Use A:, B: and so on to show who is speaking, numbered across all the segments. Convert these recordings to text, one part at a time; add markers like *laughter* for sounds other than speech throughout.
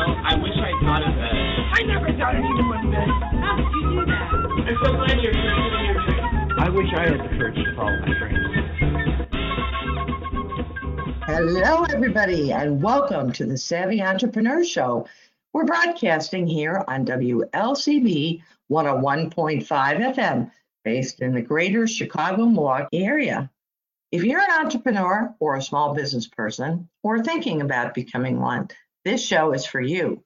A: Know, I wish I thought of that.
B: I never thought anyone would. How did you do that?
A: I'm so glad you're pursuing your dream.
C: I wish I had the courage to follow my dreams.
D: Hello, everybody, and welcome to the Savvy Entrepreneur Show. We're broadcasting here on WLCB 101.5 FM, based in the greater Chicago Milwaukee area. If you're an entrepreneur or a small business person or thinking about becoming one, this show is for you.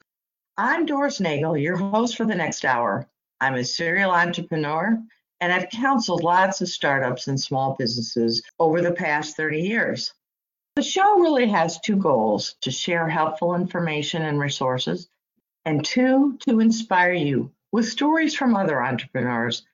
D: I'm Doris Nagel, your host for the next hour. I'm a serial entrepreneur and I've counseled lots of startups and small businesses over the past 30 years. The show really has two goals to share helpful information and resources, and two, to inspire you with stories from other entrepreneurs.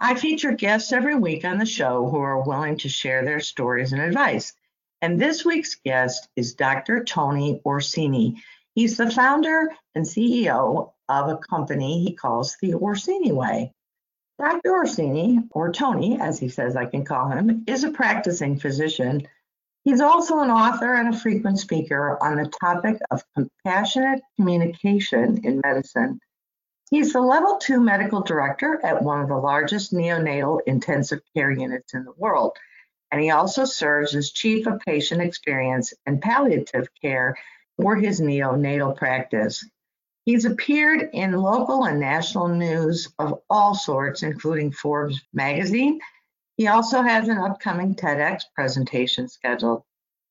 D: I feature guests every week on the show who are willing to share their stories and advice. And this week's guest is Dr. Tony Orsini. He's the founder and CEO of a company he calls the Orsini Way. Dr. Orsini, or Tony, as he says I can call him, is a practicing physician. He's also an author and a frequent speaker on the topic of compassionate communication in medicine. He's the level two medical director at one of the largest neonatal intensive care units in the world. And he also serves as chief of patient experience and palliative care for his neonatal practice. He's appeared in local and national news of all sorts, including Forbes magazine. He also has an upcoming TEDx presentation scheduled.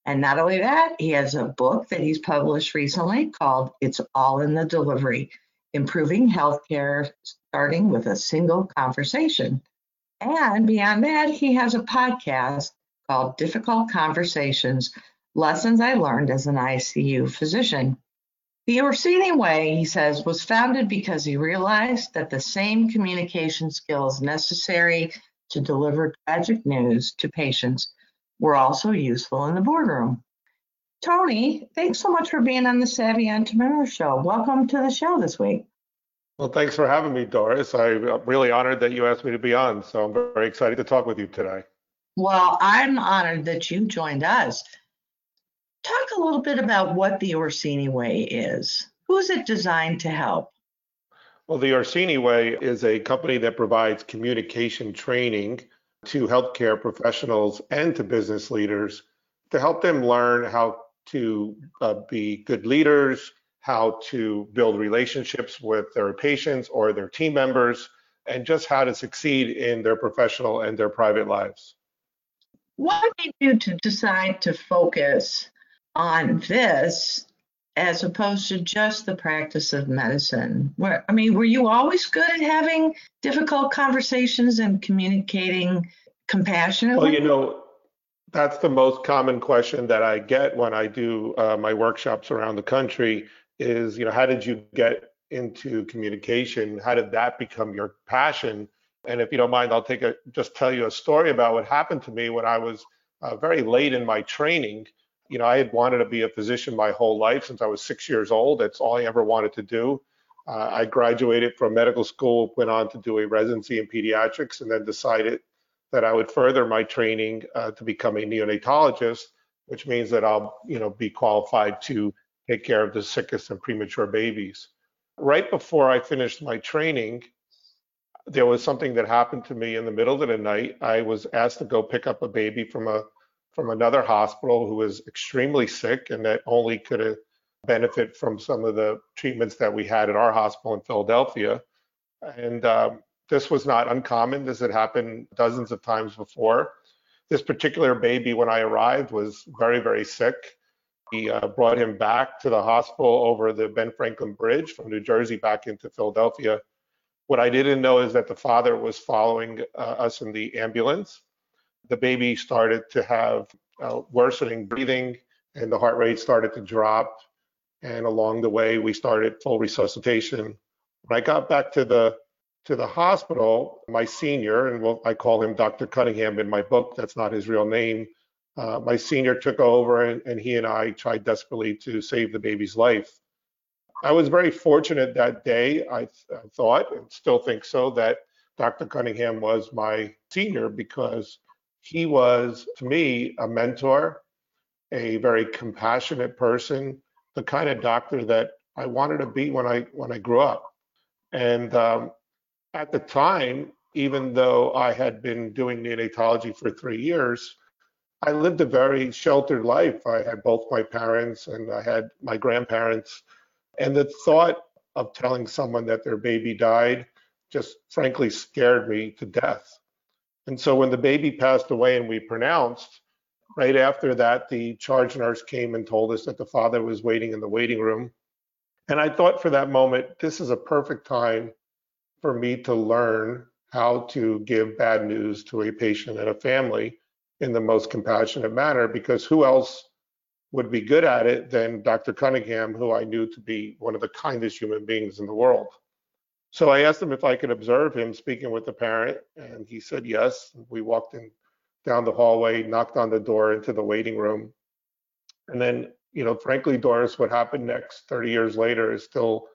D: And not only that, he has a book that he's published recently called It's All in the Delivery Improving Healthcare Starting with a Single Conversation. And beyond that, he has a podcast called Difficult Conversations Lessons I Learned as an ICU Physician. The Orsini Way, he says, was founded because he realized that the same communication skills necessary to deliver tragic news to patients were also useful in the boardroom. Tony, thanks so much for being on the Savvy Entrepreneur Show. Welcome to the show this week.
E: Well, thanks for having me, Doris. I'm really honored that you asked me to be on, so I'm very excited to talk with you today.
D: Well, I'm honored that you joined us. Talk a little bit about what the Orsini Way is. Who is it designed to help?
E: Well, the Orsini Way is a company that provides communication training to healthcare professionals and to business leaders to help them learn how to uh, be good leaders, how to build relationships with their patients or their team members, and just how to succeed in their professional and their private lives.
D: What made you to decide to focus on this as opposed to just the practice of medicine? Where, I mean, were you always good at having difficult conversations and communicating compassionately?
E: Well, you know, that's the most common question that I get when I do uh, my workshops around the country is, you know, how did you get into communication? How did that become your passion? And if you don't mind, I'll take a just tell you a story about what happened to me when I was uh, very late in my training. You know, I had wanted to be a physician my whole life since I was six years old. That's all I ever wanted to do. Uh, I graduated from medical school, went on to do a residency in pediatrics, and then decided that I would further my training uh, to become a neonatologist, which means that I'll, you know, be qualified to take care of the sickest and premature babies. Right before I finished my training, there was something that happened to me in the middle of the night. I was asked to go pick up a baby from a from another hospital who was extremely sick and that only could benefit from some of the treatments that we had at our hospital in Philadelphia. And um, this was not uncommon. This had happened dozens of times before. This particular baby, when I arrived, was very, very sick. He uh, brought him back to the hospital over the Ben Franklin Bridge from New Jersey back into Philadelphia. What I didn't know is that the father was following uh, us in the ambulance. The baby started to have uh, worsening breathing and the heart rate started to drop. And along the way, we started full resuscitation. When I got back to the to the hospital, my senior, and I call him Dr. Cunningham in my book. That's not his real name. Uh, my senior took over, and, and he and I tried desperately to save the baby's life. I was very fortunate that day. I, th- I thought, and still think so, that Dr. Cunningham was my senior because he was, to me, a mentor, a very compassionate person, the kind of doctor that I wanted to be when I when I grew up. And um, at the time, even though I had been doing neonatology for three years, I lived a very sheltered life. I had both my parents and I had my grandparents. And the thought of telling someone that their baby died just frankly scared me to death. And so when the baby passed away and we pronounced, right after that, the charge nurse came and told us that the father was waiting in the waiting room. And I thought for that moment, this is a perfect time for me to learn how to give bad news to a patient and a family in the most compassionate manner because who else would be good at it than Dr. Cunningham, who I knew to be one of the kindest human beings in the world. So I asked him if I could observe him speaking with the parent, and he said yes. We walked in down the hallway, knocked on the door into the waiting room. And then, you know, frankly, Doris, what happened next 30 years later is still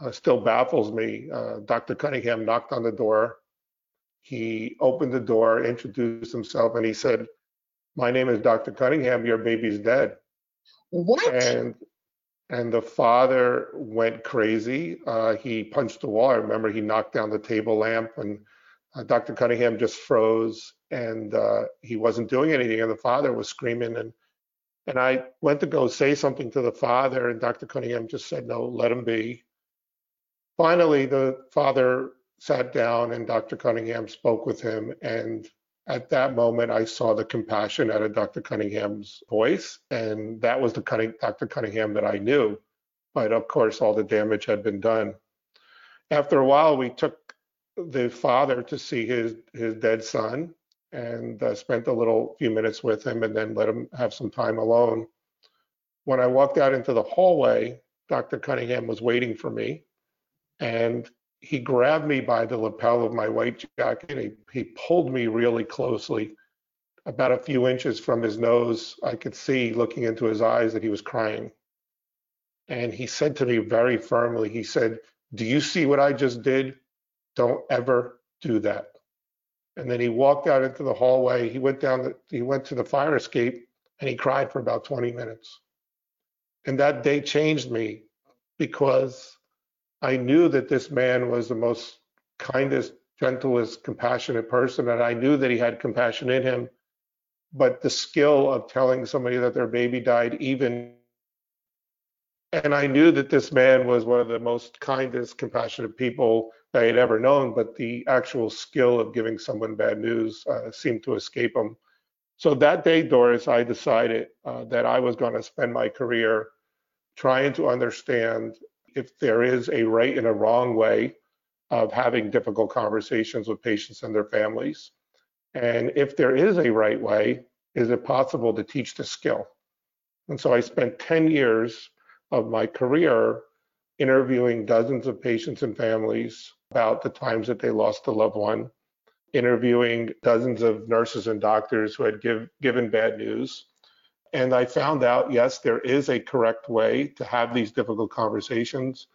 E: uh, still baffles me. Uh, Dr. Cunningham knocked on the door. He opened the door, introduced himself, and he said, "My name is Dr. Cunningham. Your baby's dead."
D: What?
E: And and the father went crazy. Uh, he punched the wall. I remember he knocked down the table lamp, and uh, Dr. Cunningham just froze, and uh, he wasn't doing anything. And the father was screaming, and and I went to go say something to the father, and Dr. Cunningham just said, "No, let him be." Finally, the father sat down, and Dr. Cunningham spoke with him, and at that moment, I saw the compassion out of Dr. Cunningham's voice, and that was the Cunning, Dr. Cunningham that I knew. But of course, all the damage had been done. After a while, we took the father to see his his dead son, and uh, spent a little few minutes with him, and then let him have some time alone. When I walked out into the hallway, Dr. Cunningham was waiting for me, and he grabbed me by the lapel of my white jacket. He, he pulled me really closely. About a few inches from his nose, I could see looking into his eyes that he was crying. And he said to me very firmly, he said, Do you see what I just did? Don't ever do that. And then he walked out into the hallway. He went down, the, he went to the fire escape and he cried for about 20 minutes. And that day changed me because I knew that this man was the most kindest, gentlest, compassionate person, and I knew that he had compassion in him. But the skill of telling somebody that their baby died, even, and I knew that this man was one of the most kindest, compassionate people I had ever known, but the actual skill of giving someone bad news uh, seemed to escape him. So that day, Doris, I decided uh, that I was going to spend my career trying to understand if there is a right and a wrong way of having difficult conversations with patients and their families. And if there is a right way, is it possible to teach the skill? And so I spent 10 years of my career interviewing dozens of patients and families about the times that they lost a loved one, interviewing dozens of nurses and doctors who had give, given bad news, and I found out, yes, there is a correct way to have these difficult conversations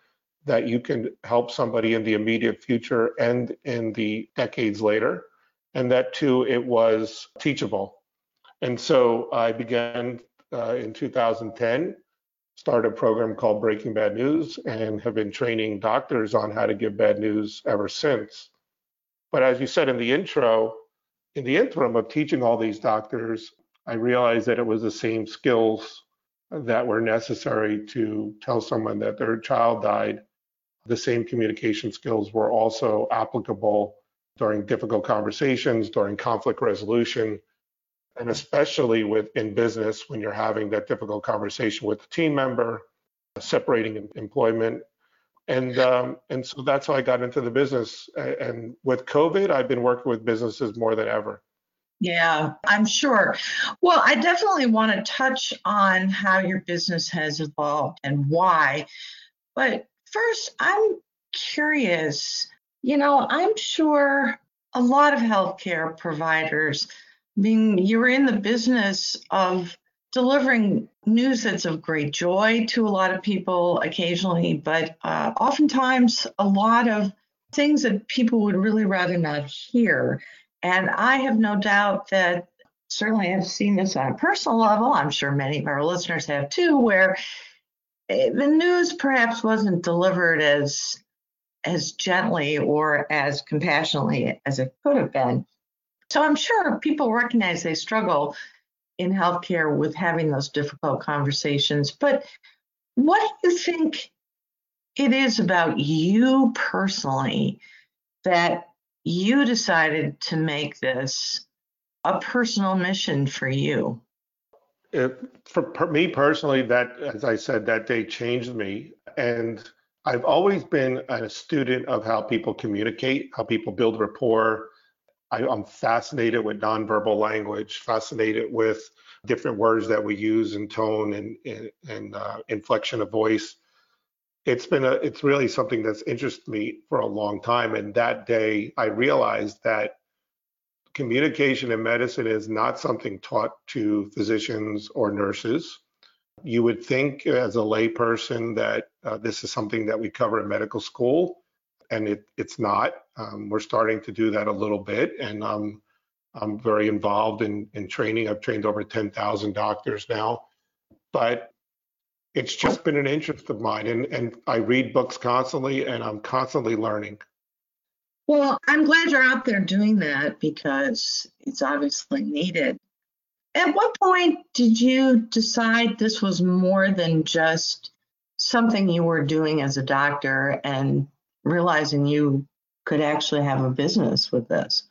E: that you can help somebody in the immediate future and in the decades later. And that too, it was teachable. And so I began uh, in 2010, started a program called Breaking Bad News and have been training doctors on how to give bad news ever since. But as you said in the intro, in the interim of teaching all these doctors, I realized that it was the same skills that were necessary to tell someone that their child died. The same communication skills were also applicable during difficult conversations, during conflict resolution, and especially with in business when you're having that difficult conversation with a team member, separating employment. And um, and so that's how I got into the business. And with COVID, I've been working with businesses more than ever
D: Yeah, I'm sure. Well, I definitely want to touch on how your business has evolved and why. But first, I'm curious. You know, I'm sure a lot of healthcare providers, I mean, you're in the business of delivering news that's of great joy to a lot of people occasionally, but uh, oftentimes a lot of things that people would really rather not hear. And I have no doubt that certainly I've seen this on a personal level. I'm sure many of our listeners have too, where eh, the news perhaps wasn't delivered as as gently or as compassionately as it could have been. So I'm sure people recognize they struggle in healthcare with having those difficult conversations. But what do you think it is about you personally that you decided to make this a personal mission for you?
E: It, for per, me personally, that, as I said, that day changed me. And I've always been a student of how people communicate, how people build rapport. I, am fascinated with nonverbal language, fascinated with different words that we use in tone and, and, and uh, inflection of voice it's been a it's really something that's interested me for a long time. And that day i realized that communication in medicine is not something taught to physicians or nurses. You would think as a layperson that uh, this is something that we cover in medical school and it, it's not. Um, we're starting to do that a little bit and um, i'm very involved in, in training. I've trained over 10000 doctors now. But it's just been an interest of mine and, and I read books constantly and I'm constantly learning.
D: Well, I'm glad you're out there doing that because it's obviously needed. At what point did you decide this was more than just something you were doing as a doctor and realizing you could actually have a business with this?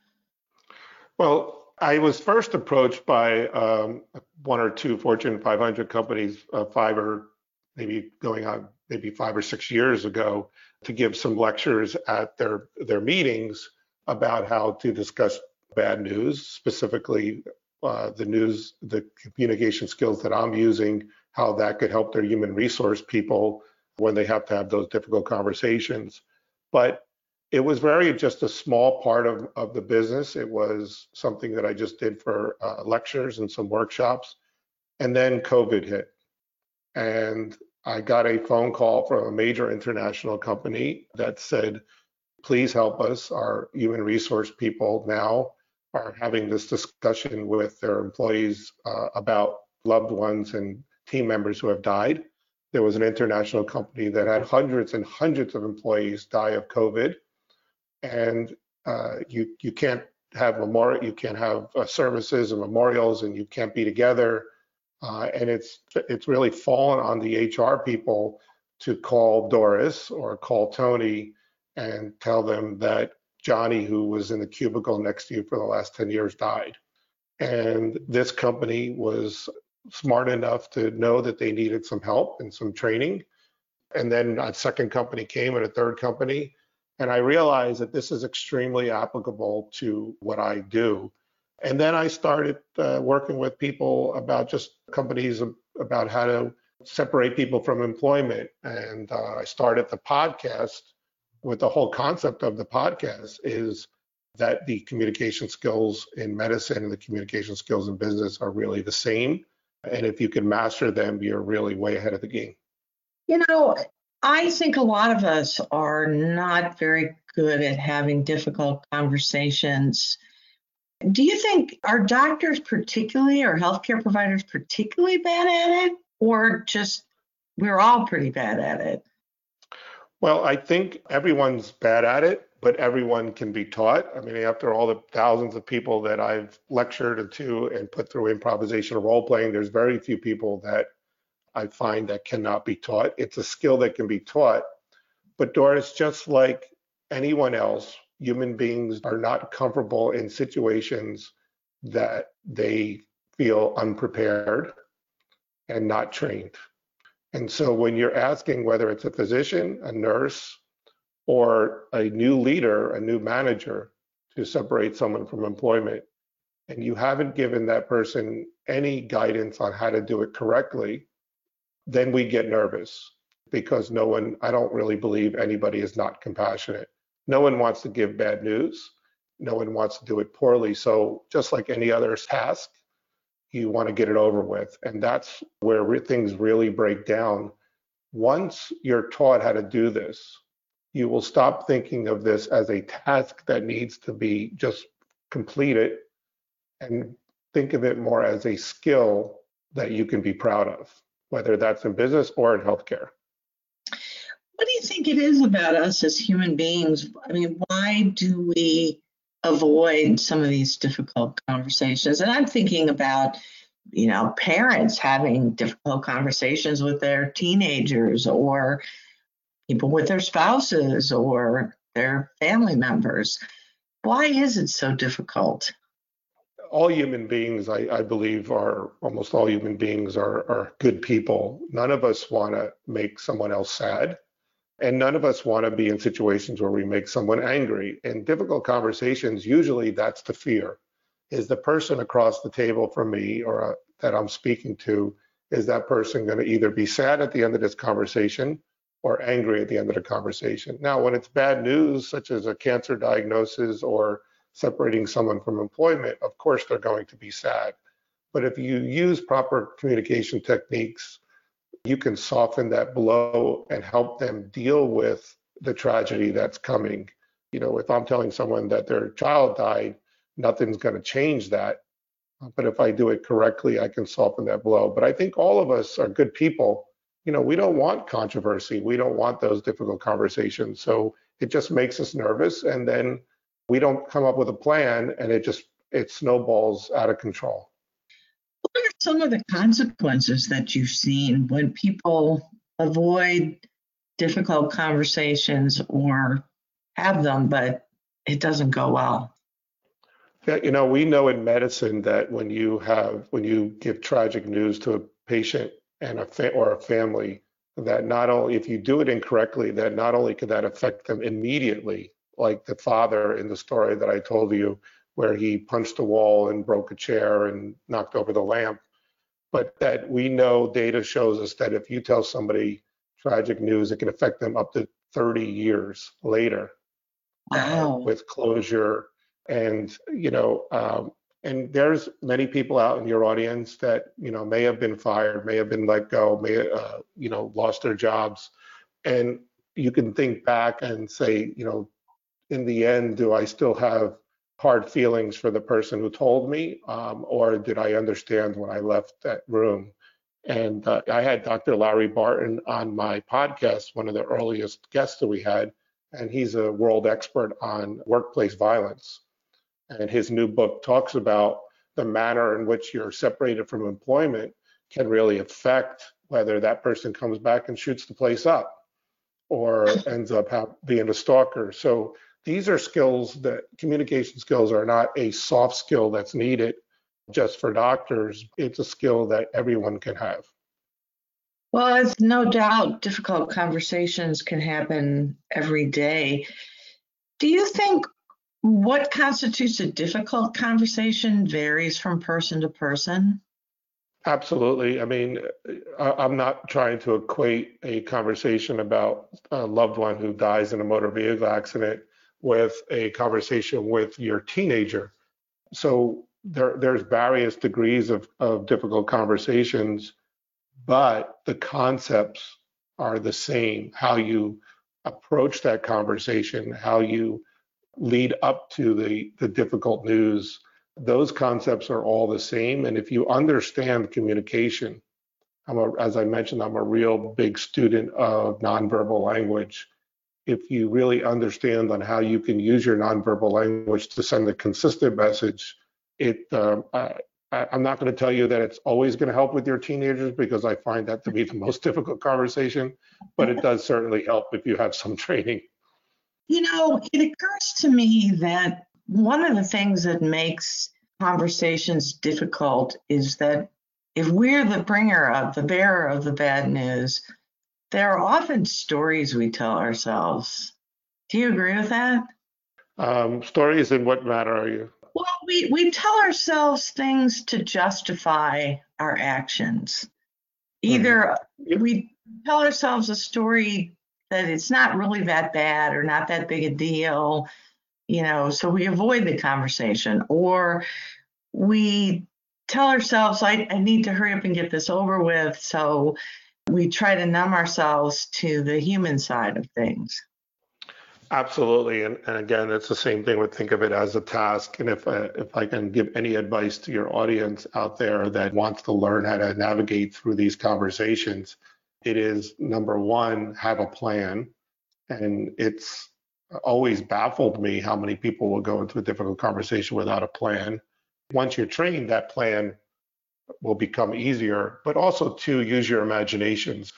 E: Well, I was first approached by um, one or two Fortune 500 companies, uh, five or maybe going on maybe five or six years ago to give some lectures at their their meetings about how to discuss bad news, specifically uh, the news, the communication skills that I'm using, how that could help their human resource people when they have to have those difficult conversations. But it was very just a small part of, of the business. It was something that I just did for uh, lectures and some workshops. And then COVID hit. And I got a phone call from a major international company that said, please help us. Our human resource people now are having this discussion with their employees uh, about loved ones and team members who have died. There was an international company that had hundreds and hundreds of employees die of COVID, and uh, you you can't have memorial, you can't have uh, services and memorials, and you can't be together. Uh, and it's it's really fallen on the HR people to call Doris or call Tony and tell them that Johnny, who was in the cubicle next to you for the last 10 years, died. And this company was smart enough to know that they needed some help and some training. And then a second company came and a third company. And I realized that this is extremely applicable to what I do. And then I started uh, working with people about just companies about how to separate people from employment. And uh, I started the podcast with the whole concept of the podcast is that the communication skills in medicine and the communication skills in business are really the same. And if you can master them, you're really way ahead of the game.
D: You know, I think a lot of us are not very good at having difficult conversations do you think are doctors particularly or healthcare providers particularly bad at it or just we're all pretty bad at it?
E: Well, I think everyone's bad at it, but everyone can be taught. I mean, after all the thousands of people that I've lectured to and put through improvisational role playing, there's very few people that I find that cannot be taught. It's a skill that can be taught. But Doris, just like anyone else, human beings are not comfortable in situations that they feel unprepared and not trained. And so when you're asking whether it's a physician, a nurse, or a new leader, a new manager to separate someone from employment, and you haven't given that person any guidance on how to do it correctly, then we get nervous because no one, I don't really believe anybody is not compassionate. No one wants to give bad news. No one wants to do it poorly. So, just like any other task, you want to get it over with. And that's where re- things really break down. Once you're taught how to do this, you will stop thinking of this as a task that needs to be just completed and think of it more as a skill that you can be proud of, whether that's in business or in healthcare.
D: It is about us as human beings? I mean, why do we avoid some of these difficult conversations? And I'm thinking about, you know, parents having difficult conversations with their teenagers or people with their spouses or their family members. Why is it so difficult?
E: all human beings, I, I, believe, are almost all human beings are, are good people. None of us want to make someone else sad. And none of us want to be in situations where we make someone angry. In difficult conversations, usually that's the fear. Is the person across the table from me or uh, that I'm speaking to, is that person going to either be sad at the end of this conversation or angry at the end of the conversation? Now, when it's bad news, such as a cancer diagnosis or separating someone from employment, of course they're going to be sad. But if you use proper communication techniques, you can soften that blow and help them deal with the tragedy that's coming. You know, if I'm telling someone that their child died, nothing's going to change that. But if I do it correctly, I can soften that blow. But I think all of us are good people. You know, we don't want controversy. We don't want those difficult conversations. So it just makes us nervous. And then we don't come up with a plan and it just it snowballs out of control.
D: Some of the consequences that you've seen when people avoid difficult conversations or have them, but it doesn't go well?
E: Yeah, you know, we know in medicine that when you have when you give tragic news to a patient and a fa- or a family, that not only if you do it incorrectly, that not only could that affect them immediately, like the father in the story that I told you, where he punched a wall and broke a chair and knocked over the lamp. But that we know data shows us that if you tell somebody tragic news, it can affect them up to 30 years later
D: uh, wow.
E: uh, with closure. And, you know, um, and there's many people out in your audience that, you know, may have been fired, may have been let go, may, uh, you know, lost their jobs. And you can think back and say, you know, in the end, do I still have hard feelings for the person who told me, um, or did I understand when I left that room? And uh, I had Dr. Larry Barton on my podcast, one of the earliest guests that we had, and he's a world expert on workplace violence. And his new book talks about the manner in which you're separated from employment can really affect whether that person comes back and shoots the place up or ends up being a stalker. So these are skills that communication skills are not a soft skill that's needed just for doctors. It's a skill that everyone can have.
D: Well, it's no doubt difficult conversations can happen every day. Do you think what constitutes a difficult conversation varies from person to person?
E: Absolutely. I mean, I'm not trying to equate a conversation about a loved one who dies in a motor vehicle accident with a conversation with your teenager. So there, there's various degrees of, of difficult conversations, but the concepts are the same. How you approach that conversation, how you lead up to the, the difficult news, those concepts are all the same. And if you understand communication, I'm a, as I mentioned, I'm a real big student of nonverbal language if you really understand on how you can use your nonverbal language to send a consistent message, it uh, I, I'm not going to tell you that it's always going to help with your teenagers because I find that to be the *laughs* most difficult conversation, but it does certainly help if you have some *laughs* training.
D: You know, it occurs to me that one of the things that makes conversations difficult is that if we're the bringer of the bearer of the bad news, there are often stories we tell ourselves. Do you agree with that?
E: Um, stories in what matter are you?
D: Well, we, we tell ourselves things to justify our actions. Either
E: Yep.
D: we tell ourselves a story that it's not really that bad or not that big a deal, you know, so we avoid the conversation, or we tell ourselves, I, I need to hurry up and get this over with. So we try to numb ourselves to the human side of things.
E: Absolutely, and, and again, it's the same thing. Would think of it as a task. And if I, if I can give any advice to your audience out there that wants to learn how to navigate through these conversations, it is number one, have a plan. And it's always baffled me how many people will go into a difficult conversation without a plan. Once you're trained, that plan will become easier. But also to use your imaginations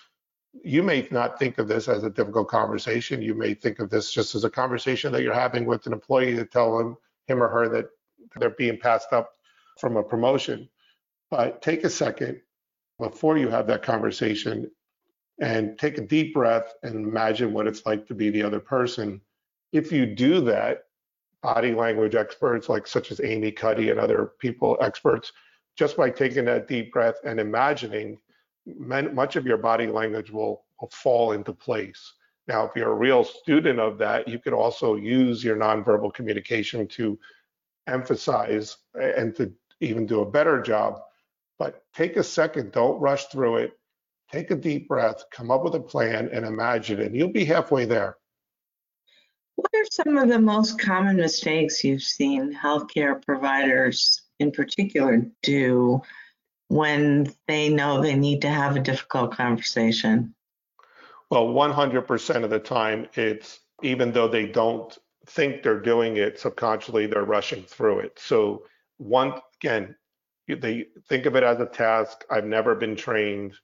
E: you may not think of this as a difficult conversation. You may think of this just as a conversation that you're having with an employee to tell him, him or her that they're being passed up from a promotion. But take a second before you have that conversation and take a deep breath and imagine what it's like to be the other person. If you do that, body language experts like such as Amy Cuddy and other people experts, just by taking that deep breath and imagining much of your body language will, will fall into place. Now, if you're a real student of that, you could also use your nonverbal communication to emphasize and to even do a better job. But take a second, don't rush through it. Take a deep breath, come up with a plan and imagine it. You'll be halfway there.
D: What are some of the most common mistakes you've seen healthcare providers in particular do when they know they need to have a difficult conversation?
E: Well, 100% of the time, it's even though they don't think they're doing it subconsciously, they're rushing through it. So, one, again, they think of it as a task. I've never been trained.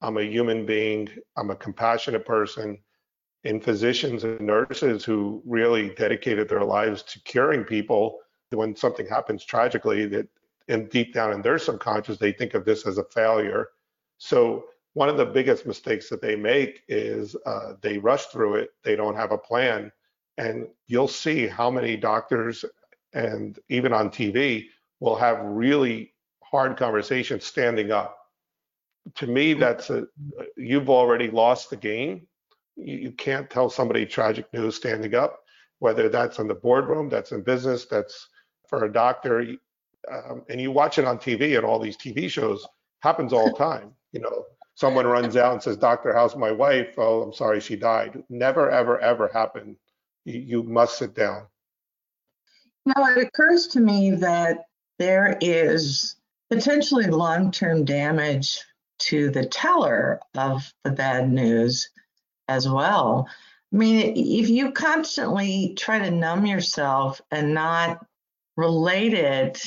E: I'm a human being. I'm a compassionate person. And physicians and nurses who really dedicated their lives to curing people when something happens tragically that and deep down in their subconscious, they think of this as a failure. So one of the biggest mistakes that they make is uh, they rush through it. They don't have a plan, and you'll see how many doctors and even on TV will have really hard conversations standing up. To me, that's a you've already lost the game. You, you can't tell somebody tragic news standing up, whether that's in the boardroom, that's in business, that's for a doctor um, and you watch it on TV and all these TV shows happens all the *laughs* time. You know, someone runs out and says, "Doctor, how's my wife?" Oh, I'm sorry, she died. Never, ever, ever happened. You, you must sit down.
D: Now it occurs to me that there is potentially long-term damage to the teller of the bad news as well. I mean, if you constantly try to numb yourself and not relate it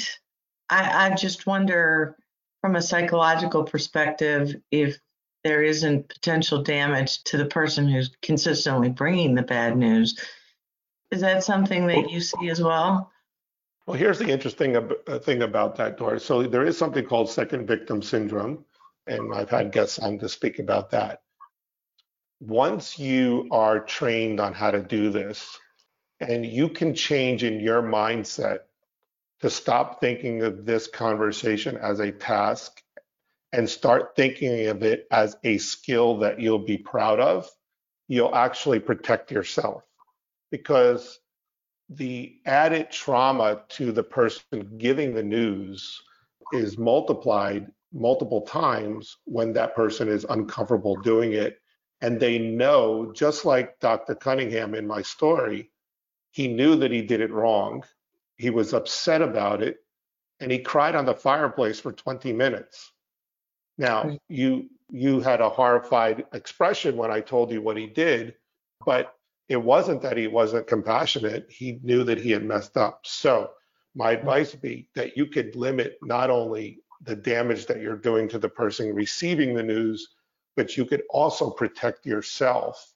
D: I, I just wonder from a psychological perspective if there isn't potential damage to the person who's consistently bringing the bad news. Is that something that you see as well?
E: Well, here's the interesting uh, thing about that, Doris. So there is something called second victim syndrome, and I've had guests on to speak about that. Once you are trained on how to do this, and you can change in your mindset to stop thinking of this conversation as a task and start thinking of it as a skill that you'll be proud of, you'll actually protect yourself because the added trauma to the person giving the news is multiplied multiple times when that person is uncomfortable doing it. And they know, just like Dr. Cunningham in my story, he knew that he did it wrong he was upset about it and he cried on the fireplace for 20 minutes. Now, you you had a horrified expression when I told you what he did, but it wasn't that he wasn't compassionate. He knew that he had messed up. So, my advice would be that you could limit not only the damage that you're doing to the person receiving the news, but you could also protect yourself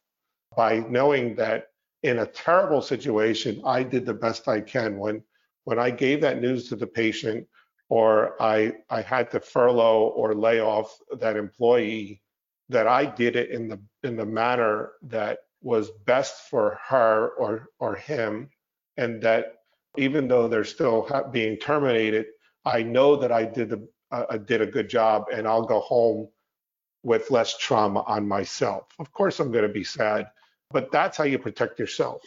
E: by knowing that in a terrible situation, I did the best I can. When when I gave that news to the patient, or I I had to furlough or lay off that employee, that I did it in the in the manner that was best for her or or him, and that even though they're still being terminated, I know that I did the uh, I did a good job, and I'll go home with less trauma on myself. Of course, I'm going to be sad, but that's how you protect yourself.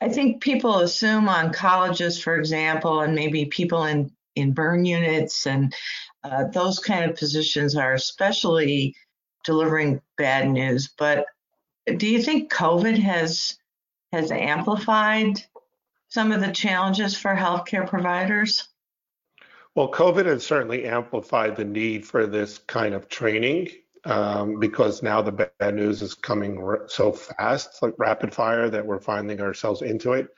D: I think people assume oncologists, for example, and maybe people in, in burn units and uh, those kind of positions are especially delivering bad news. But do you think COVID has has amplified some of the challenges for healthcare providers?
E: Well, COVID has certainly amplified the need for this kind of training um, because now the bad news is coming so fast, like rapid fire, that we're finding ourselves into it.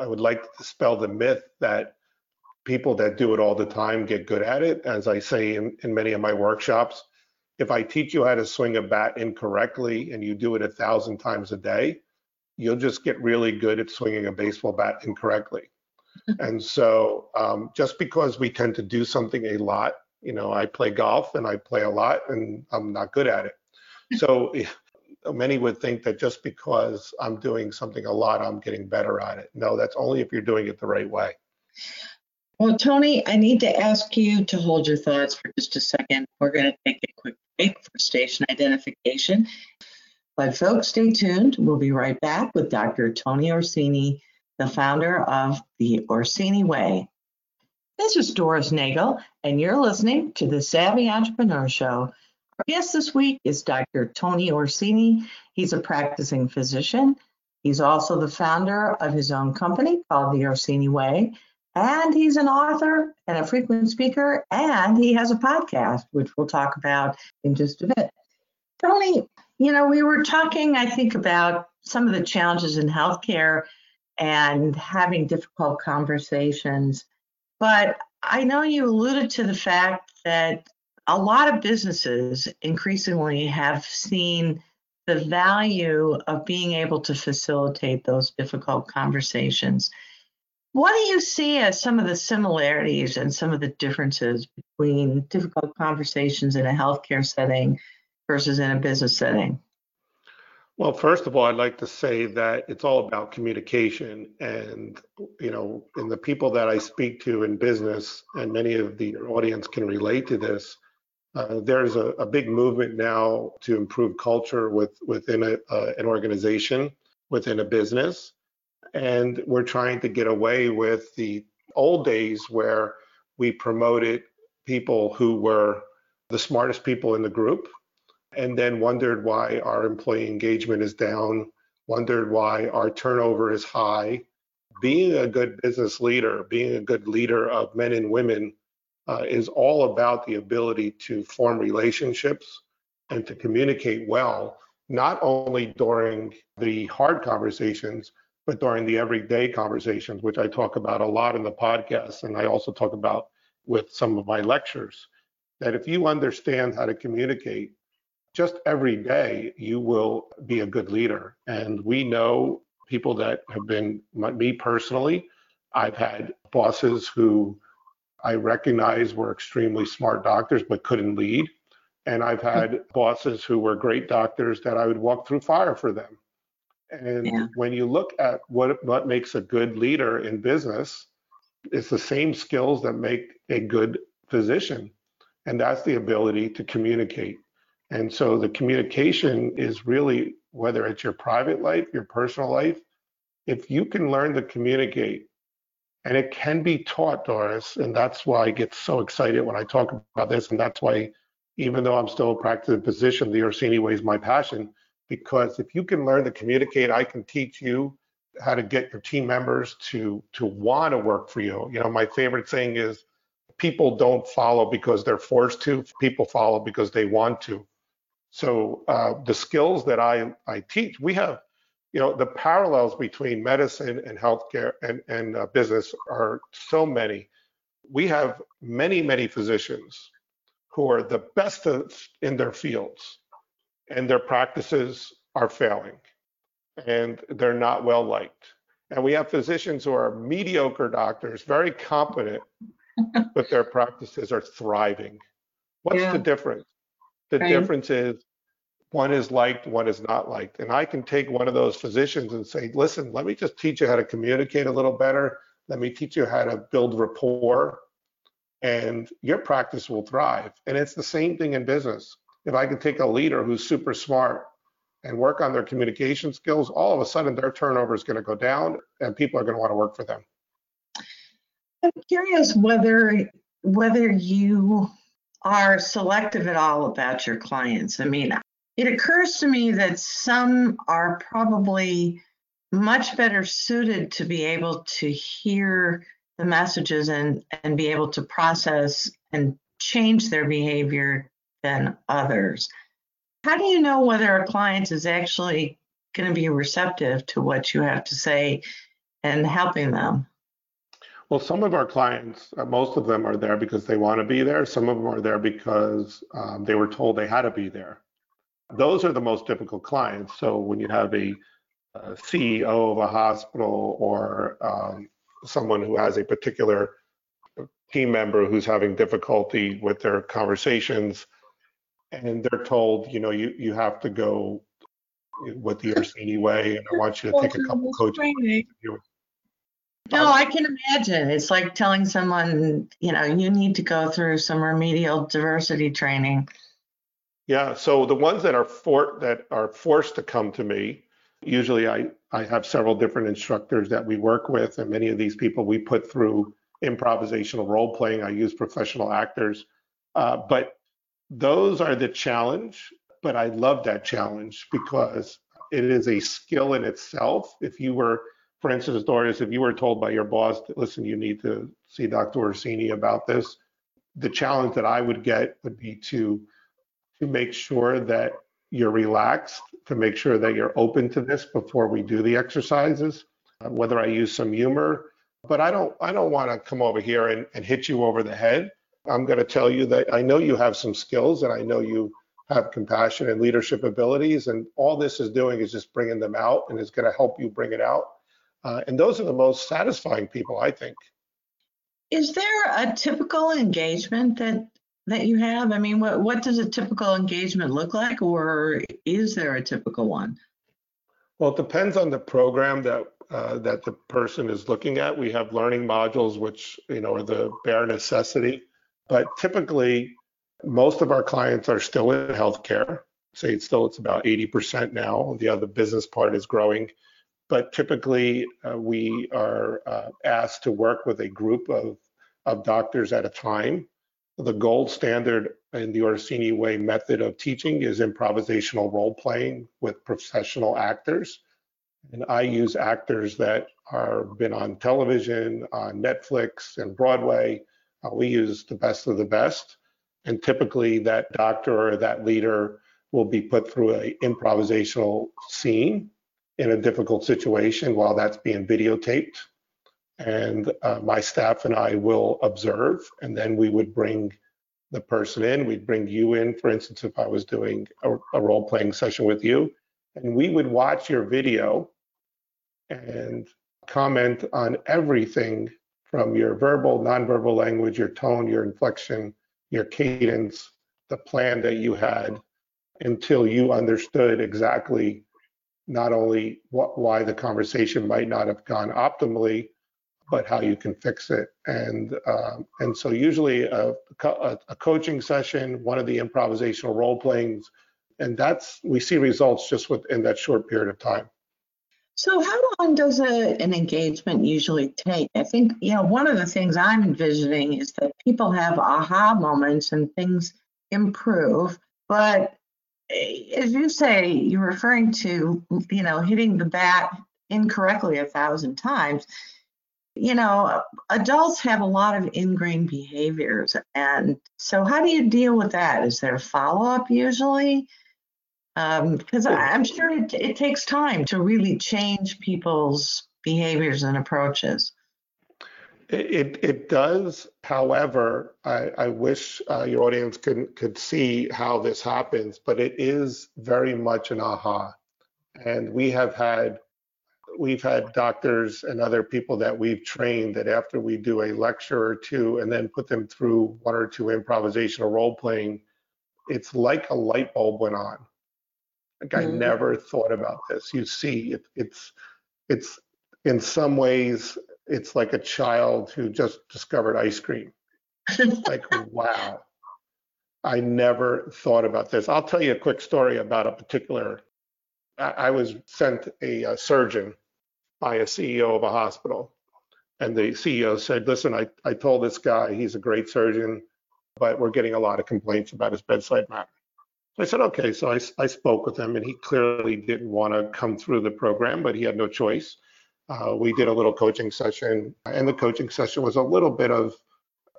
E: I would like to dispel the myth that people that do it all the time get good at it. As I say in, in many of my workshops, if I teach you how to swing a bat incorrectly and you do it a thousand times a day, you'll just get really good at swinging a baseball bat incorrectly. *laughs* and so um, just because we tend to do something a lot you know, I play golf and I play a lot and I'm not good at it. *laughs* So *laughs* many would think that just because I'm doing something a lot, I'm getting better at it. No, that's only if you're doing it the right way.
D: Well, Tony, I need to ask you to hold your thoughts for just a second. We're going to take a quick break for station identification. But folks, stay tuned. We'll be right back with Dr. Tony Orsini, the founder of the Orsini Way. This is Doris Nagel, and you're listening to the Savvy Entrepreneur Show. Our guest this week is Dr. Tony Orsini. He's a practicing physician. He's also the founder of his own company called The Orsini Way. And he's an author and a frequent speaker, and he has a podcast, which we'll talk about in just a bit. Tony, you know, we were talking, I think, about some of the challenges in healthcare and having difficult conversations but I know you alluded to the fact that a lot of businesses increasingly have seen the value of being able to facilitate those difficult conversations. What do you see as some of the similarities and some of the differences between difficult conversations in a healthcare setting versus in a business setting?
E: Well, first of all, I'd like to say that it's all about communication. And, you know, in the people that I speak to in business, and many of the audience can relate to this, uh, there's a, a, big movement now to improve culture with, within a, uh, an organization, within a business. And we're trying to get away with the old days where we promoted people who were the smartest people in the group and then wondered why our employee engagement is down, wondered why our turnover is high. Being a good business leader, being a good leader of men and women, uh, is all about the ability to form relationships and to communicate well, not only during the hard conversations, but during the everyday conversations, which I talk about a lot in the podcast. And I also talk about with some of my lectures. That if you understand how to communicate, just every day you will be a good leader. And we know people that have been, me personally, I've had bosses who I recognize were extremely smart doctors but couldn't lead. And I've hmm. had bosses who were great doctors that I would walk through fire for them. And yeah. when you look at what what makes a good leader in business, it's the same skills that make a good physician. And that's the ability to communicate and so the communication is really whether it's your private life, your personal life, if you can learn to communicate, and it can be taught, Doris, and that's why I get so excited when I talk about this. And that's why, even though I'm still a practicing physician, the Orsini way is my passion. Because if you can learn to communicate, I can teach you how to get your team members to to want to work for you. You know, my favorite saying is people don't follow because they're forced to, people follow because they want to. So uh, the skills that I, I teach, we have, you know, the parallels between medicine and healthcare and, and uh, business are so many. We have many, many physicians who are the best in their fields and their practices are failing and they're not well liked. And we have physicians who are mediocre doctors, very competent, *laughs* but their practices are thriving. What's yeah. the difference? The right. difference is one is liked, one is not liked. And I can take one of those physicians and say, listen, let me just teach you how to communicate a little better. Let me teach you how to build rapport, and your practice will thrive. And it's the same thing in business. If I can take a leader who's super smart and work on their communication skills, all of a sudden their turnover is going to go down and people are going to want to work for them.
D: I'm curious whether whether you are selective at all about your clients. I mean, it occurs to me that some are probably much better suited to be able to hear the messages and and be able to process and change their behavior than others. How do you know whether a client is actually going to be receptive to what you have to say and helping them?
E: Well, some of our clients, uh, most of them are there because they want to be there. Some of them are there because um, they were told they had to be there. Those are the most difficult clients. So when you have a, a CEO of a hospital or um, someone who has a particular team member who's having difficulty with their conversations, and they're told, you know, you you have to go with the Orsini way, and I want you to take a couple coaching.
D: No, I can imagine. It's like telling someone, you know, you need to go through some remedial diversity training.
E: Yeah, so the ones that are for that are forced to come to me, usually I I have several different instructors that we work with, and many of these people we put through improvisational role playing. I use professional actors, uh, but those are the challenge. But I love that challenge because it is a skill in itself. If you were for instance, Doris, if you were told by your boss, that, listen, you need to see Dr. Orsini about this, the challenge that I would get would be to to make sure that you're relaxed, to make sure that you're open to this before we do the exercises. Uh, whether I use some humor, but I don't I don't want to come over here and, and hit you over the head. I'm going to tell you that I know you have some skills and I know you have compassion and leadership abilities, and all this is doing is just bringing them out and is going to help you bring it out uh, and those are the most satisfying people, I think.
D: Is there a typical engagement that that you have? I mean, what what does a typical engagement look like, or is there a typical one?
E: Well, it depends on the program that uh, that the person is looking at. We have learning modules, which you know are the bare necessity, but typically most of our clients are still in healthcare. Say it's still it's about 80% now. The other business part is growing but typically uh, we are uh, asked to work with a group of, of doctors at a time. The gold standard in the Orsini Way method of teaching is improvisational role playing with professional actors. And I use actors that are been on television, on Netflix and Broadway. Uh, we use the best of the best. And typically that doctor or that leader will be put through an improvisational scene in a difficult situation while that's being videotaped. And uh, my staff and I will observe, and then we would bring the person in. We'd bring you in, for instance, if I was doing a, a role playing session with you, and we would watch your video and comment on everything from your verbal, nonverbal language, your tone, your inflection, your cadence, the plan that you had until you understood exactly not only what, why the conversation might not have gone optimally, but how you can fix it. And um, and so usually a, a, a, coaching session, one of the improvisational role playings, and that's we see results just within that short period of time.
D: So how long does a, an engagement usually take? I think you know one of the things I'm envisioning is that people have aha moments and things improve, but as you say, you're referring to, you know, hitting the bat incorrectly a thousand times. You know, adults have a lot of ingrained behaviors. And so, how do you deal with that? Is there a follow up usually? Because um, I'm sure it, it takes time to really change people's behaviors and approaches.
E: It, it does. However, I, I wish uh, your audience could, could see how this happens, but it is very much an aha. And we have had we've had doctors and other people that we've trained that after we do a lecture or two and then put them through one or two improvisational role playing, it's like a light bulb went on. Like I
D: Mhm.
E: never thought about this. You see, it, it's it's in some ways it's like a child who just discovered ice cream. Like *laughs* wow, I never thought about this. I'll tell you a quick story about a particular. I, I was sent a, uh surgeon by a CEO of a hospital, and the CEO said, "Listen, I I told this guy he's a great surgeon, but we're getting a lot of complaints about his bedside manner." I said, okay. So I, I spoke with him, and he clearly didn't want to come through the program, but he had no choice. Uh, we did a little coaching session, and the coaching session was a little bit of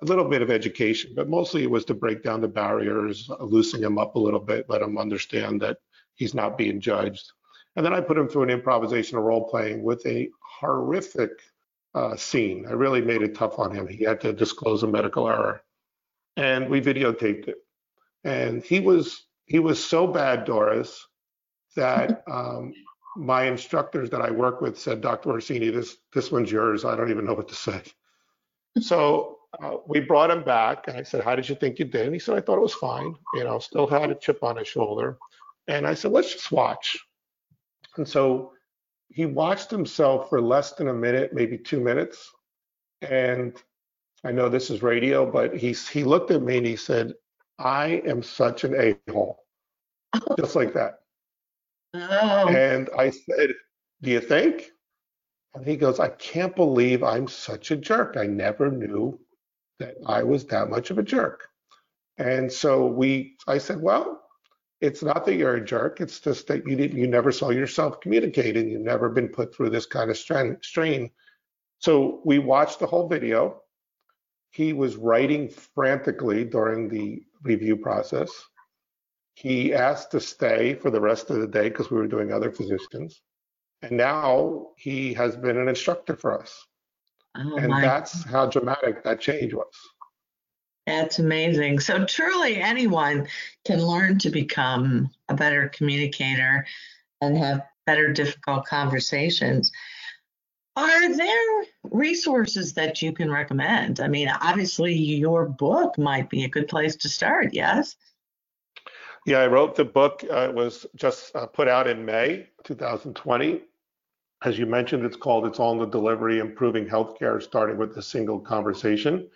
E: a little bit of education, but mostly it was to break down the barriers, loosen him up a little bit, let him understand that he's not being judged. And then I put him through an improvisational role playing with a horrific uh, scene. I really made it tough on him. He had to disclose a medical error, and we videotaped it. And he was he was so bad, Doris, that um, my instructors that I work with said, Dr. Orsini, this this one's yours. I don't even know what to say. *laughs* So uh, we brought him back, and I said, "How did you think you did?" And he said, "I thought it was fine. You know, still had a chip on his shoulder." And I said, "Let's just watch." And so he watched himself for less than a minute, maybe two minutes, and I know this is radio, but he he looked at me and he said, "I am such an a-hole," *laughs* just like that.
D: Oh,
E: And I said, Do you think? And he goes, I can't believe I'm such a jerk. I never knew that I was that much of a jerk. And so we, I said, Well, it's not that you're a jerk. It's just that you didn't, you never saw yourself communicating. You've never been put through this kind of strain. strain. So we watched the whole video. He was writing frantically during the review process. He asked to stay for the rest of the day because we were doing other physicians. And now he has been an instructor for us.
D: oh
E: and that's how dramatic that change was.
D: that's amazing. So truly anyone can learn to become a better communicator and have better difficult conversations. Are there resources that you can recommend? I mean, obviously your book might be a good place to start, yes?
E: Yeah, I wrote the book. Uh, it was just uh, put out in May 2020. As you mentioned, it's called It's All in the Delivery Improving Healthcare, starting with a single conversation.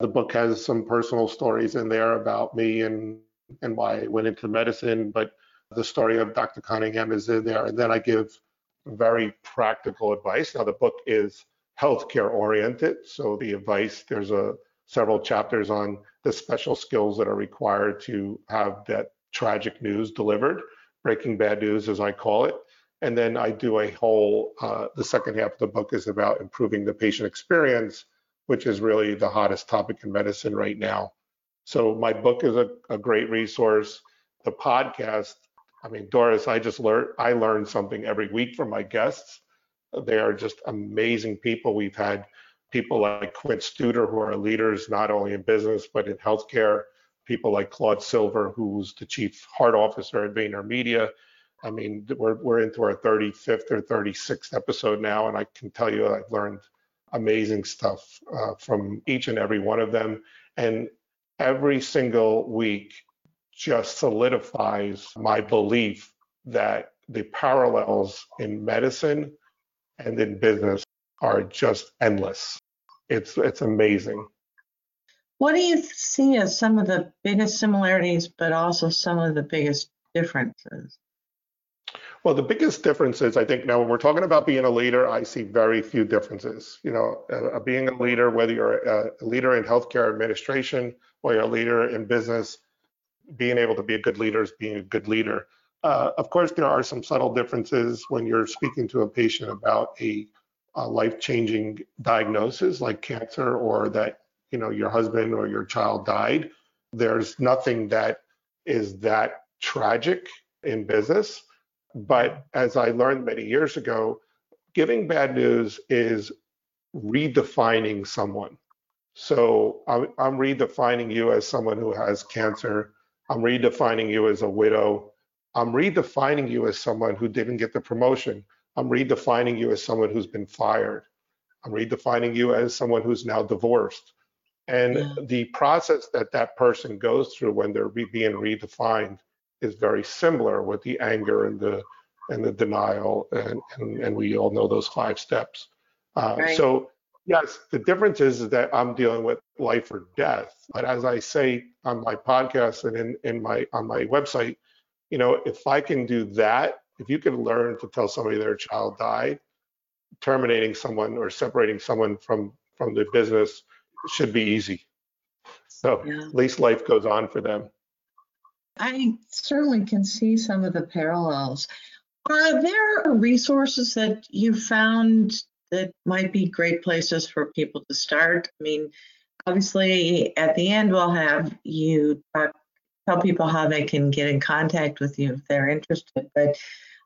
E: The book has some personal stories in there about me and, and why I went into medicine, but the story of Dr. Cunningham is in there. And then I give very practical advice. Now, the book is healthcare oriented. So the advice, there's a several chapters on the special skills that are required to have that tragic news delivered, breaking bad news, as I call it. And then I do a whole, uh, the second half of the book is about improving the patient experience, which is really the hottest topic in medicine right now. So my book is a, a great resource. The podcast, I mean, Doris, I just learned, I learn something every week from my guests. They are just amazing people. We've had people like Quint Studer, who are leaders not only in business, but in healthcare people like Claude Silver, who's the chief heart officer at VaynerMedia. I mean, we're, we're into our 35th or 36th episode now, and I can tell you I've learned amazing stuff uh, from each and every one of them. And every single week just solidifies my belief that the parallels in medicine and in business are just endless. It's it's amazing.
D: What do you see as some of the biggest similarities, but also some of the biggest differences?
E: Well, the biggest difference is, I think now when we're talking about being a leader, I see very few differences. You know, uh, being a leader, whether you're a, leader in healthcare administration or you're a leader in business, being able to be a good leader is being a good leader. Uh, of course, there are some subtle differences when you're speaking to a patient about a, a life-changing diagnosis like cancer or that you know your husband or your child died. There's nothing that is that tragic in business but as I learned many years ago, giving bad news is redefining someone. So I'm, I'm, redefining you as someone who has cancer. I'm redefining you as a widow. I'm redefining you as someone who didn't get the promotion. I'm redefining you as someone who's been fired. I'm redefining you as someone who's now divorced. And
D: Yeah.
E: the process that that person goes through when they're re- being redefined is very similar with the anger and the and the denial, and and, and we all know those five steps. Uh,
D: Right.
E: So yes, the difference is, is that I'm dealing with life or death. But as I say on my podcast and in, in my on my website, you know, if I can do that, if you can learn to tell somebody their child died, terminating someone or separating someone from from the business should be easy. So
D: Yeah.
E: at least life goes on for them.
D: I certainly can see some of the parallels. Are there resources that you found that might be great places for people to start? I mean, obviously, at the end, we'll have you talk, tell people how they can get in contact with you if they're interested. But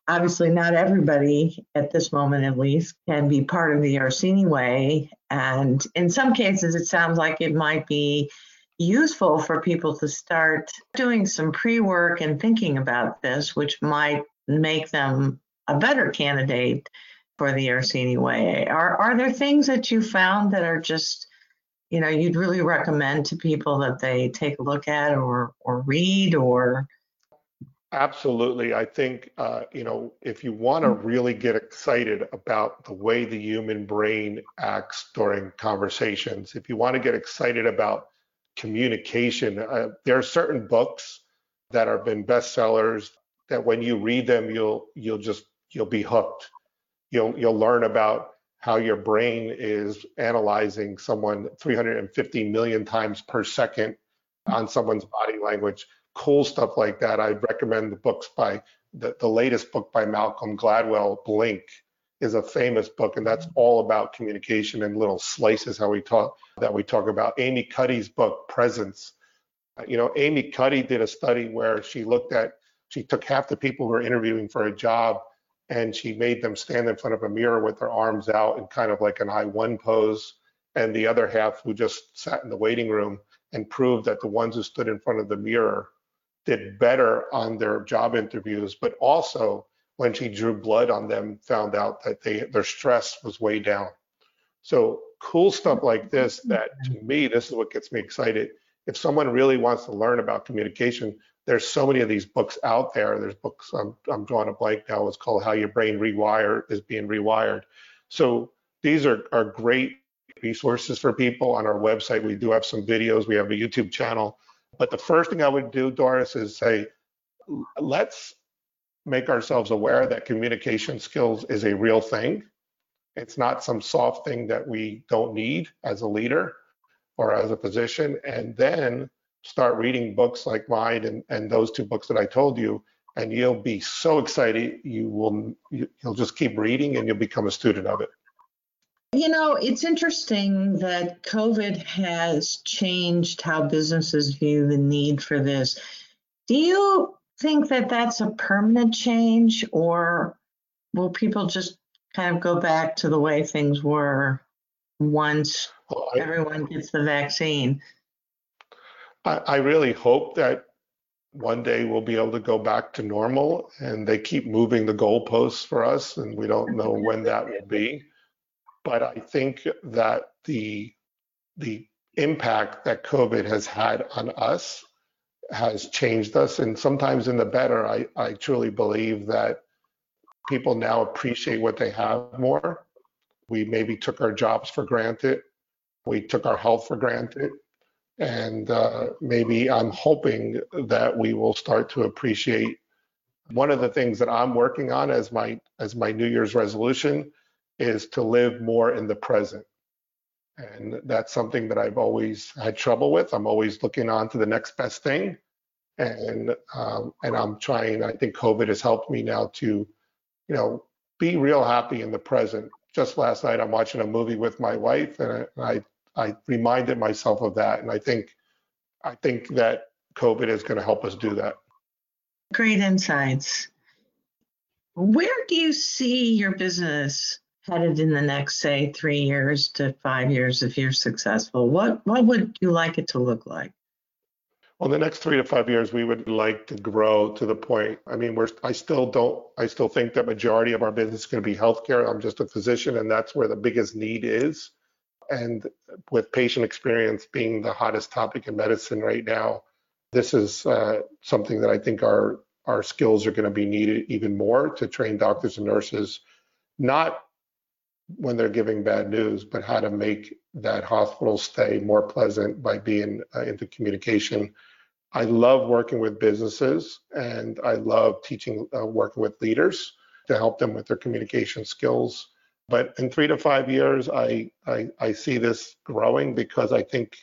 D: obviously, not everybody, at this moment at least, can be part of the Orsini Way. And in some cases, it sounds like it might be useful for people to start doing some pre work and thinking about this, which might make them a better candidate for the Orsini way. Are, are there things that you found that are just, you know, you'd really recommend to people that they take a look at or, or read or?
E: Absolutely. I think, uh, you know, if you want to really get excited about the way the human brain acts during conversations, if you want to get excited about communication, uh, there are certain books that have been bestsellers that when you read them, you'll you'll just you'll be hooked. You'll you'll learn about how your brain is analyzing someone 350 million times per second on someone's body language cool stuff like that, I'd recommend the books by the, the latest book by Malcolm Gladwell, Blink, is a famous book, and that's all about communication and little slices how we talk that we talk about. Amy Cuddy's book, Presence. Uh, You know, Amy Cuddy did a study where she looked at, she took half the people who were interviewing for a job and she made them stand in front of a mirror with their arms out in kind of like an I one pose, and the other half who just sat in the waiting room and proved that the ones who stood in front of the mirror did better on their job interviews, but also when she drew blood on them, found out that they their stress was way down. So cool stuff like this that to me, this is what gets me excited. If someone really wants to learn about communication, there's so many of these books out there. There's books I'm, I'm drawing a blank now. It's called How Your Brain Rewire is Being Rewired. So these are, are great resources for people on our website. We do have some videos. We have a YouTube channel. But the first thing I would do, Doris, is say, let's make ourselves aware that communication skills is a real thing. It's not some soft thing that we don't need as a leader or as a position. And then start reading books like mine and, and those two books that I told you, and you'll be so excited. You will you, you'll just keep reading and you'll become a student of it.
D: You know, it's interesting that COVID has changed how businesses view the need for this. Do you think that that's a permanent change, or will people just kind of go back to the way things were once
E: Well, I-
D: everyone gets the vaccine?
E: I, I really hope that one day we'll be able to go back to normal and they keep moving the goalposts for us and we don't know when that will be. But I think that the the impact that COVID has had on us has changed us and sometimes in the better. I, I truly believe that people now appreciate what they have more. We maybe took our jobs for granted. We took our health for granted and uh, maybe I'm hoping that we will start to appreciate one of the things that I'm working on as my as my New Year's resolution is to live more in the present. And that's something that I've always had trouble with. I'm always looking on to the next best thing. And um, and I'm trying, I think COVID has helped me now to, you know, be real happy in the present. Just last night I'm watching a movie with my wife and I, I I reminded myself of that, and I think I think that COVID is going to help us do that.
D: Great insights. Where do you see your business headed in the next, say, three years to five years if you're successful? What what would you like it to look like?
E: Well, the next three to five years, we would like to grow to the point. I mean, we're I still don't I still think that majority of our business is going to be healthcare. I'm just a physician, and that's where the biggest need is. And with patient experience being the hottest topic in medicine right now, this is uh, something that I think our our skills are going to be needed even more to train doctors and nurses, not when they're giving bad news, but how to make that hospital stay more pleasant by being uh, into communication. I love working with businesses and I love teaching, uh, working with leaders to help them with their communication skills. But in three to five years, I, I, I see this growing because I think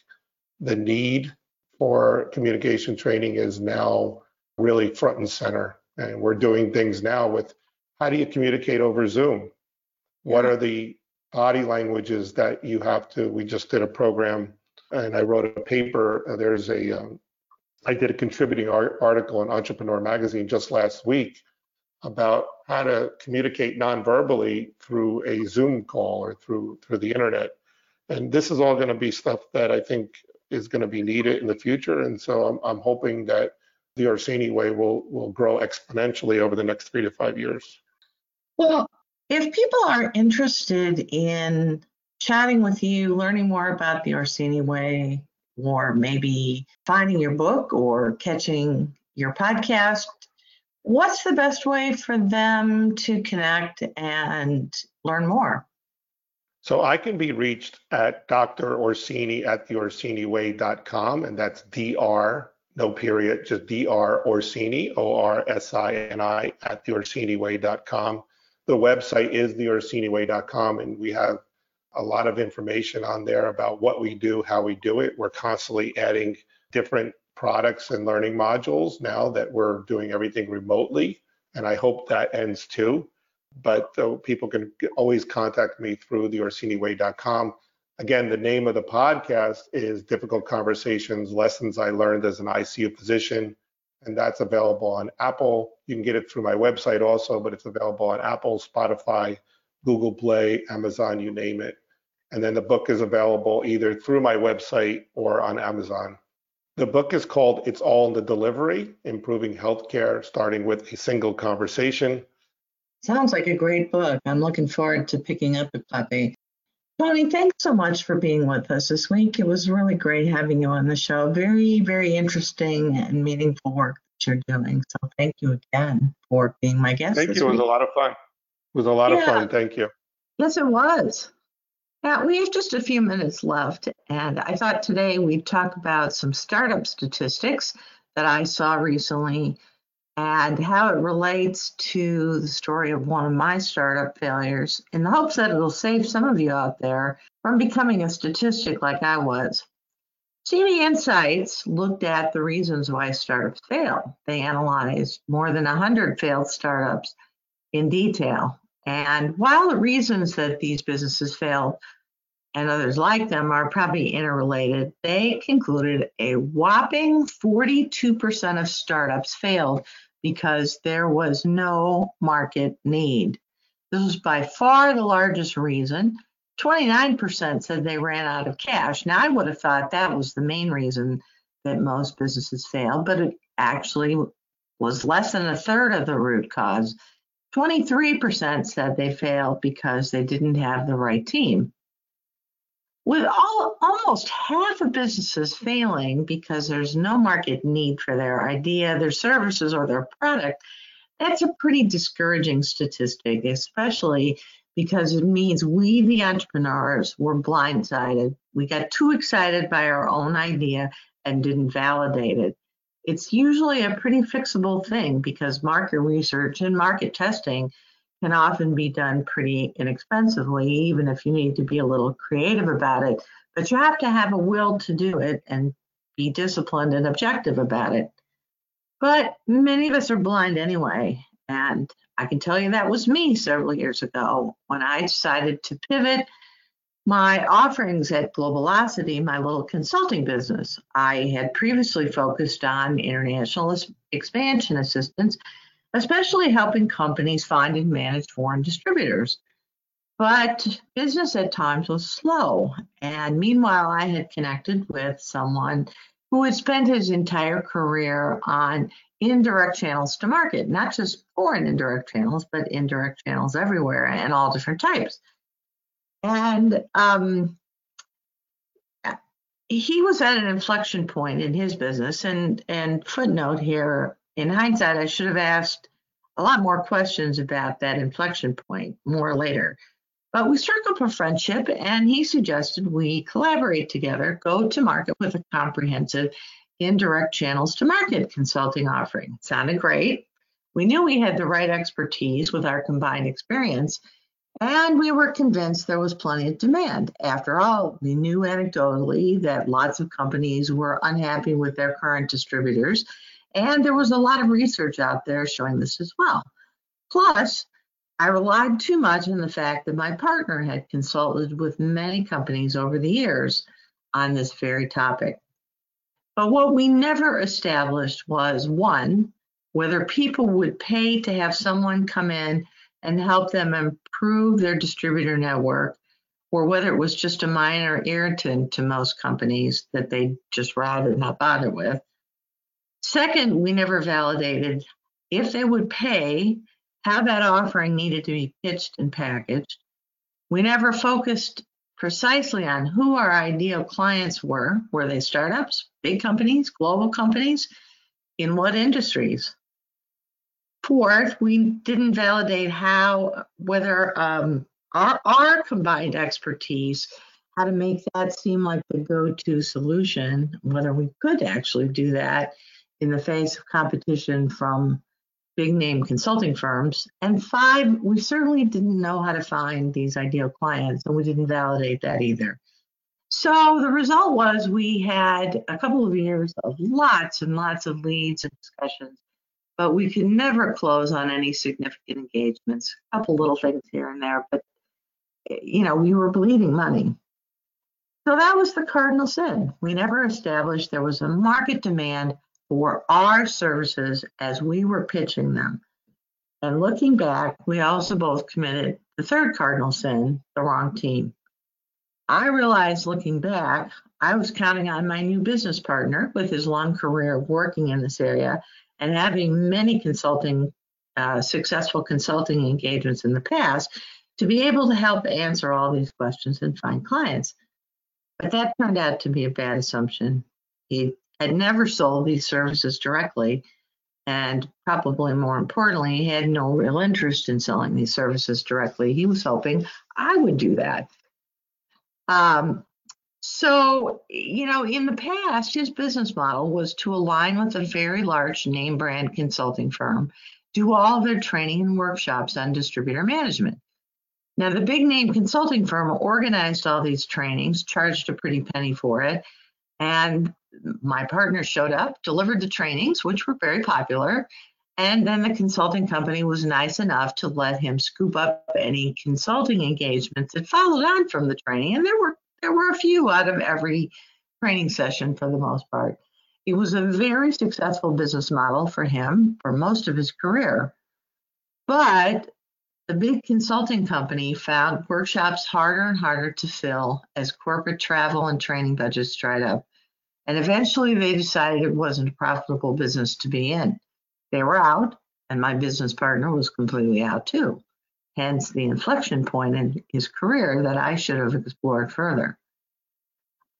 E: the need for communication training is now really front and center. And we're doing things now with how do you communicate over Zoom? What are the body languages that you have to? We just did a program and I wrote a paper. Uh, there's a, um, I did a contributing art, article in Entrepreneur Magazine just last week about how to communicate non-verbally through a Zoom call or through through the internet. And this is all going to be stuff that I think is going to be needed in the future. And so I'm, I'm hoping that the Orsini way will will grow exponentially over the next three to five years.
D: Well, if people are interested in chatting with you, learning more about the Orsini way, or maybe finding your book or catching your podcast, what's the best way for them to connect and learn more?
E: So I can be reached at Dr. Orsini at theorsiniway.com, and that's Dr. No period, just Dr. Orsini, O R S I N I, at theorsiniway.com. The website is theorsiniway.com, and we have a lot of information on there about what we do, how we do it. We're constantly adding different products and learning modules now that we're doing everything remotely. And I hope that ends too. But people can always contact me through theorsiniway.com. Again, the name of the podcast is Difficult Conversations Lessons I Learned as an ICU Physician. And that's available on Apple. You can get it through my website also, but it's available on Apple, Spotify, Google Play, Amazon, you name it. And then the book is available either through my website or on Amazon. The book is called It's All in the Delivery Improving Healthcare, starting with a single conversation.
D: Sounds like a great book. I'm looking forward to picking up a copy. Tony, thanks so much for being with us this week. It was really great having you on the show. Very, very interesting and meaningful work that you're doing. So thank you again for being my guest.
E: Thank you. It was a lot of fun. It was a lot yeah. of fun. Thank you.
D: Yes, it was. Now, we have just a few minutes left, and I thought today we'd talk about some startup statistics that I saw recently and how it relates to the story of one of my startup failures in the hopes that it'll save some of you out there from becoming a statistic like I was. CB Insights looked at the reasons why startups fail. They analyzed more than 100 failed startups in detail. And while the reasons that these businesses failed and others like them are probably interrelated, they concluded a whopping 42% of startups failed because there was no market need. This was by far the largest reason. 29% said they ran out of cash. Now, I would have thought that was the main reason that most businesses failed, but it actually was less than a third of the root cause. 23% said they failed because they didn't have the right team with all, almost half of businesses failing because there's no market need for their idea, their services, or their product, that's a pretty discouraging statistic, especially because it means we, the entrepreneurs, were blindsided. We got too excited by our own idea and didn't validate it. It's usually a pretty fixable thing because market research and market testing can often be done pretty inexpensively, even if you need to be a little creative about it. But you have to have a will to do it and be disciplined and objective about it. But many of us are blind anyway. And I can tell you that was me several years ago when I decided to pivot my offerings at Globalocity, my little consulting business. I had previously focused on international expansion assistance especially helping companies find and manage foreign distributors. But business at times was slow. And meanwhile, I had connected with someone who had spent his entire career on indirect channels to market, not just foreign indirect channels, but indirect channels everywhere and all different types. And um, he was at an inflection point in his business. And, and footnote here in hindsight, I should have asked a lot more questions about that inflection point more later. But we struck up a friendship, and he suggested we collaborate together, go to market with a comprehensive indirect channels to market consulting offering. Sounded great. We knew we had the right expertise with our combined experience, and we were convinced there was plenty of demand. After all, we knew anecdotally that lots of companies were unhappy with their current distributors, and there was a lot of research out there showing this as well. Plus, I relied too much on the fact that my partner had consulted with many companies over the years on this very topic. But what we never established was one, whether people would pay to have someone come in and help them improve their distributor network, or whether it was just a minor irritant to most companies that they just rather not bother with. Second, we never validated if they would pay how that offering needed to be pitched and packaged. We never focused precisely on who our ideal clients were. Were they startups, big companies, global companies? In what industries? Fourth, we didn't validate how, whether um, our, our combined expertise, how to make that seem like the go to solution, whether we could actually do that in the face of competition from big name consulting firms. And five, we certainly didn't know how to find these ideal clients, and we didn't validate that either. So the result was we had a couple of years of lots and lots of leads and discussions, but we could never close on any significant engagements. A couple little things here and there, but you know, we were bleeding money. So that was the cardinal sin. We never established there was a market demand for our services as we were pitching them. And looking back, we also both committed the third cardinal sin, the wrong team. I realized looking back, I was counting on my new business partner with his long career of working in this area and having many consulting, uh, successful consulting engagements in the past to be able to help answer all these questions and find clients. But that turned out to be a bad assumption. He had never sold these services directly, and probably more importantly, had no real interest in selling these services directly. He was hoping I would do that. Um, so, you know, in the past, his business model was to align with a very large name brand consulting firm, do all their training and workshops on distributor management. Now, the big name consulting firm organized all these trainings, charged a pretty penny for it, and my partner showed up, delivered the trainings, which were very popular. And then the consulting company was nice enough to let him scoop up any consulting engagements that followed on from the training. And there were there were a few out of every training session for the most part. It was a very successful business model for him for most of his career. But the big consulting company found workshops harder and harder to fill as corporate travel and training budgets dried up. And eventually they decided it wasn't a profitable business to be in. They were out, and my business partner was completely out too. Hence the inflection point in his career that I should have explored further.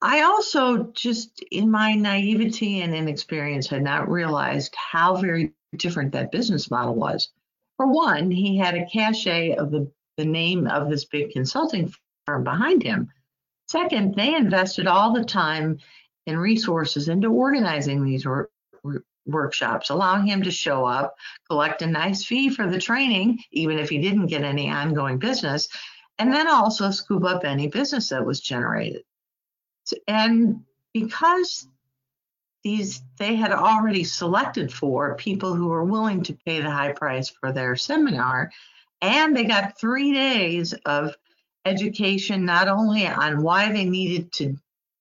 D: I also just, in my naivety and inexperience, had not realized how very different that business model was. For one, he had a cachet of the, the name of this big consulting firm behind him. Second, they invested all the time and resources into organizing these wor- workshops, allowing him to show up, collect a nice fee for the training, even if he didn't get any ongoing business, and then also scoop up any business that was generated. And because these they had already selected for people who were willing to pay the high price for their seminar, and they got three days of education not only on why they needed to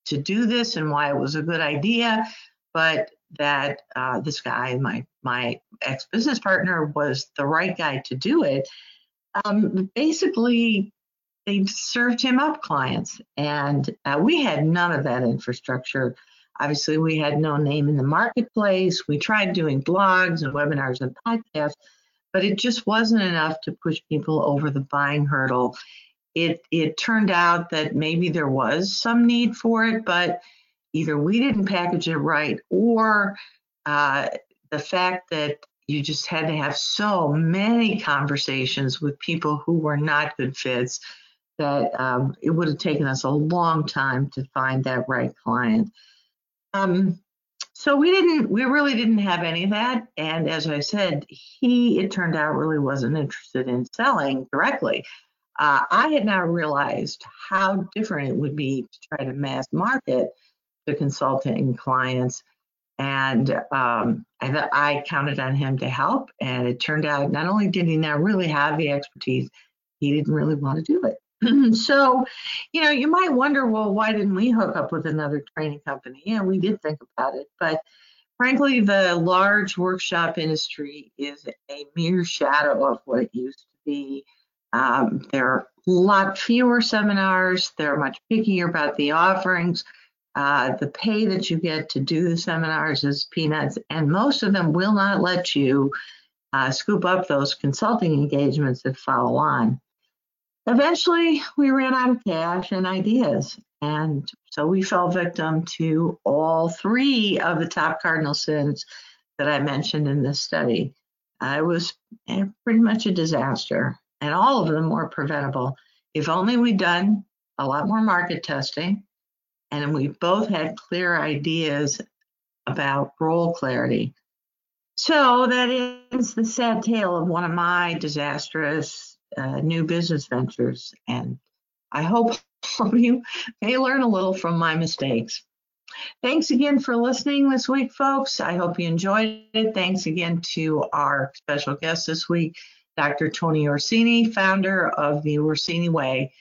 D: to do this and why it was a good idea, but that uh, this guy, my my ex business partner, was the right guy to do it. Um, basically, they served him up clients, and uh, we had none of that infrastructure. Obviously, we had no name in the marketplace. We tried doing blogs and webinars and podcasts, but it just wasn't enough to push people over the buying hurdle it it turned out that maybe there was some need for it, but either we didn't package it right or uh, the fact that you just had to have so many conversations with people who were not good fits that um, it would have taken us a long time to find that right client. Um, so we didn't, we really didn't have any of that. And as I said, he, it turned out, really wasn't interested in selling directly. Uh, I had now realized how different it would be to try to mass market to consulting clients. And um, I, I counted on him to help. And it turned out not only did he not really have the expertise, he didn't really want to do it. *clears throat* so, you know, you might wonder, well, why didn't we hook up with another training company? Yeah, we did think about it, but frankly, the large workshop industry is a mere shadow of what it used to be. Um, there are a lot fewer seminars. They're much pickier about the offerings. Uh, the pay that you get to do the seminars is peanuts, and most of them will not let you uh, scoop up those consulting engagements that follow on. Eventually, we ran out of cash and ideas, and so we fell victim to all three of the top cardinal sins that I mentioned in this study. Uh, it was eh, pretty much a disaster, and all of them were preventable if only we'd done a lot more market testing and we both had clear ideas about role clarity. So that is the sad tale of one of my disastrous uh, new business ventures. And I hope *laughs* you may learn a little from my mistakes. Thanks again for listening this week, folks. I hope you enjoyed it. Thanks again to our special guest this week, Dr. Tony Orsini, founder of the Orsini Way.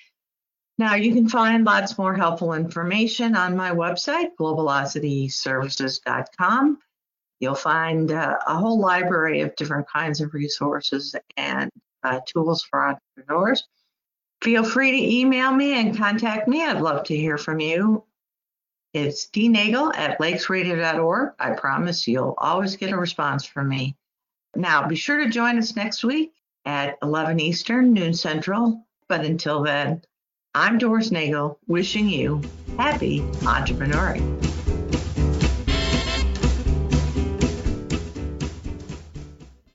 D: Now, you can find lots more helpful information on my website, globalocityservices.com. You'll find uh, a whole library of different kinds of resources and uh, tools for entrepreneurs. Feel free to email me and contact me. I'd love to hear from you. It's dnagel at lakesradio.org. I promise you'll always get a response from me. Now, be sure to join us next week at 11 Eastern, noon Central. But until then, I'm Doris Nagel wishing you happy entrepreneuring.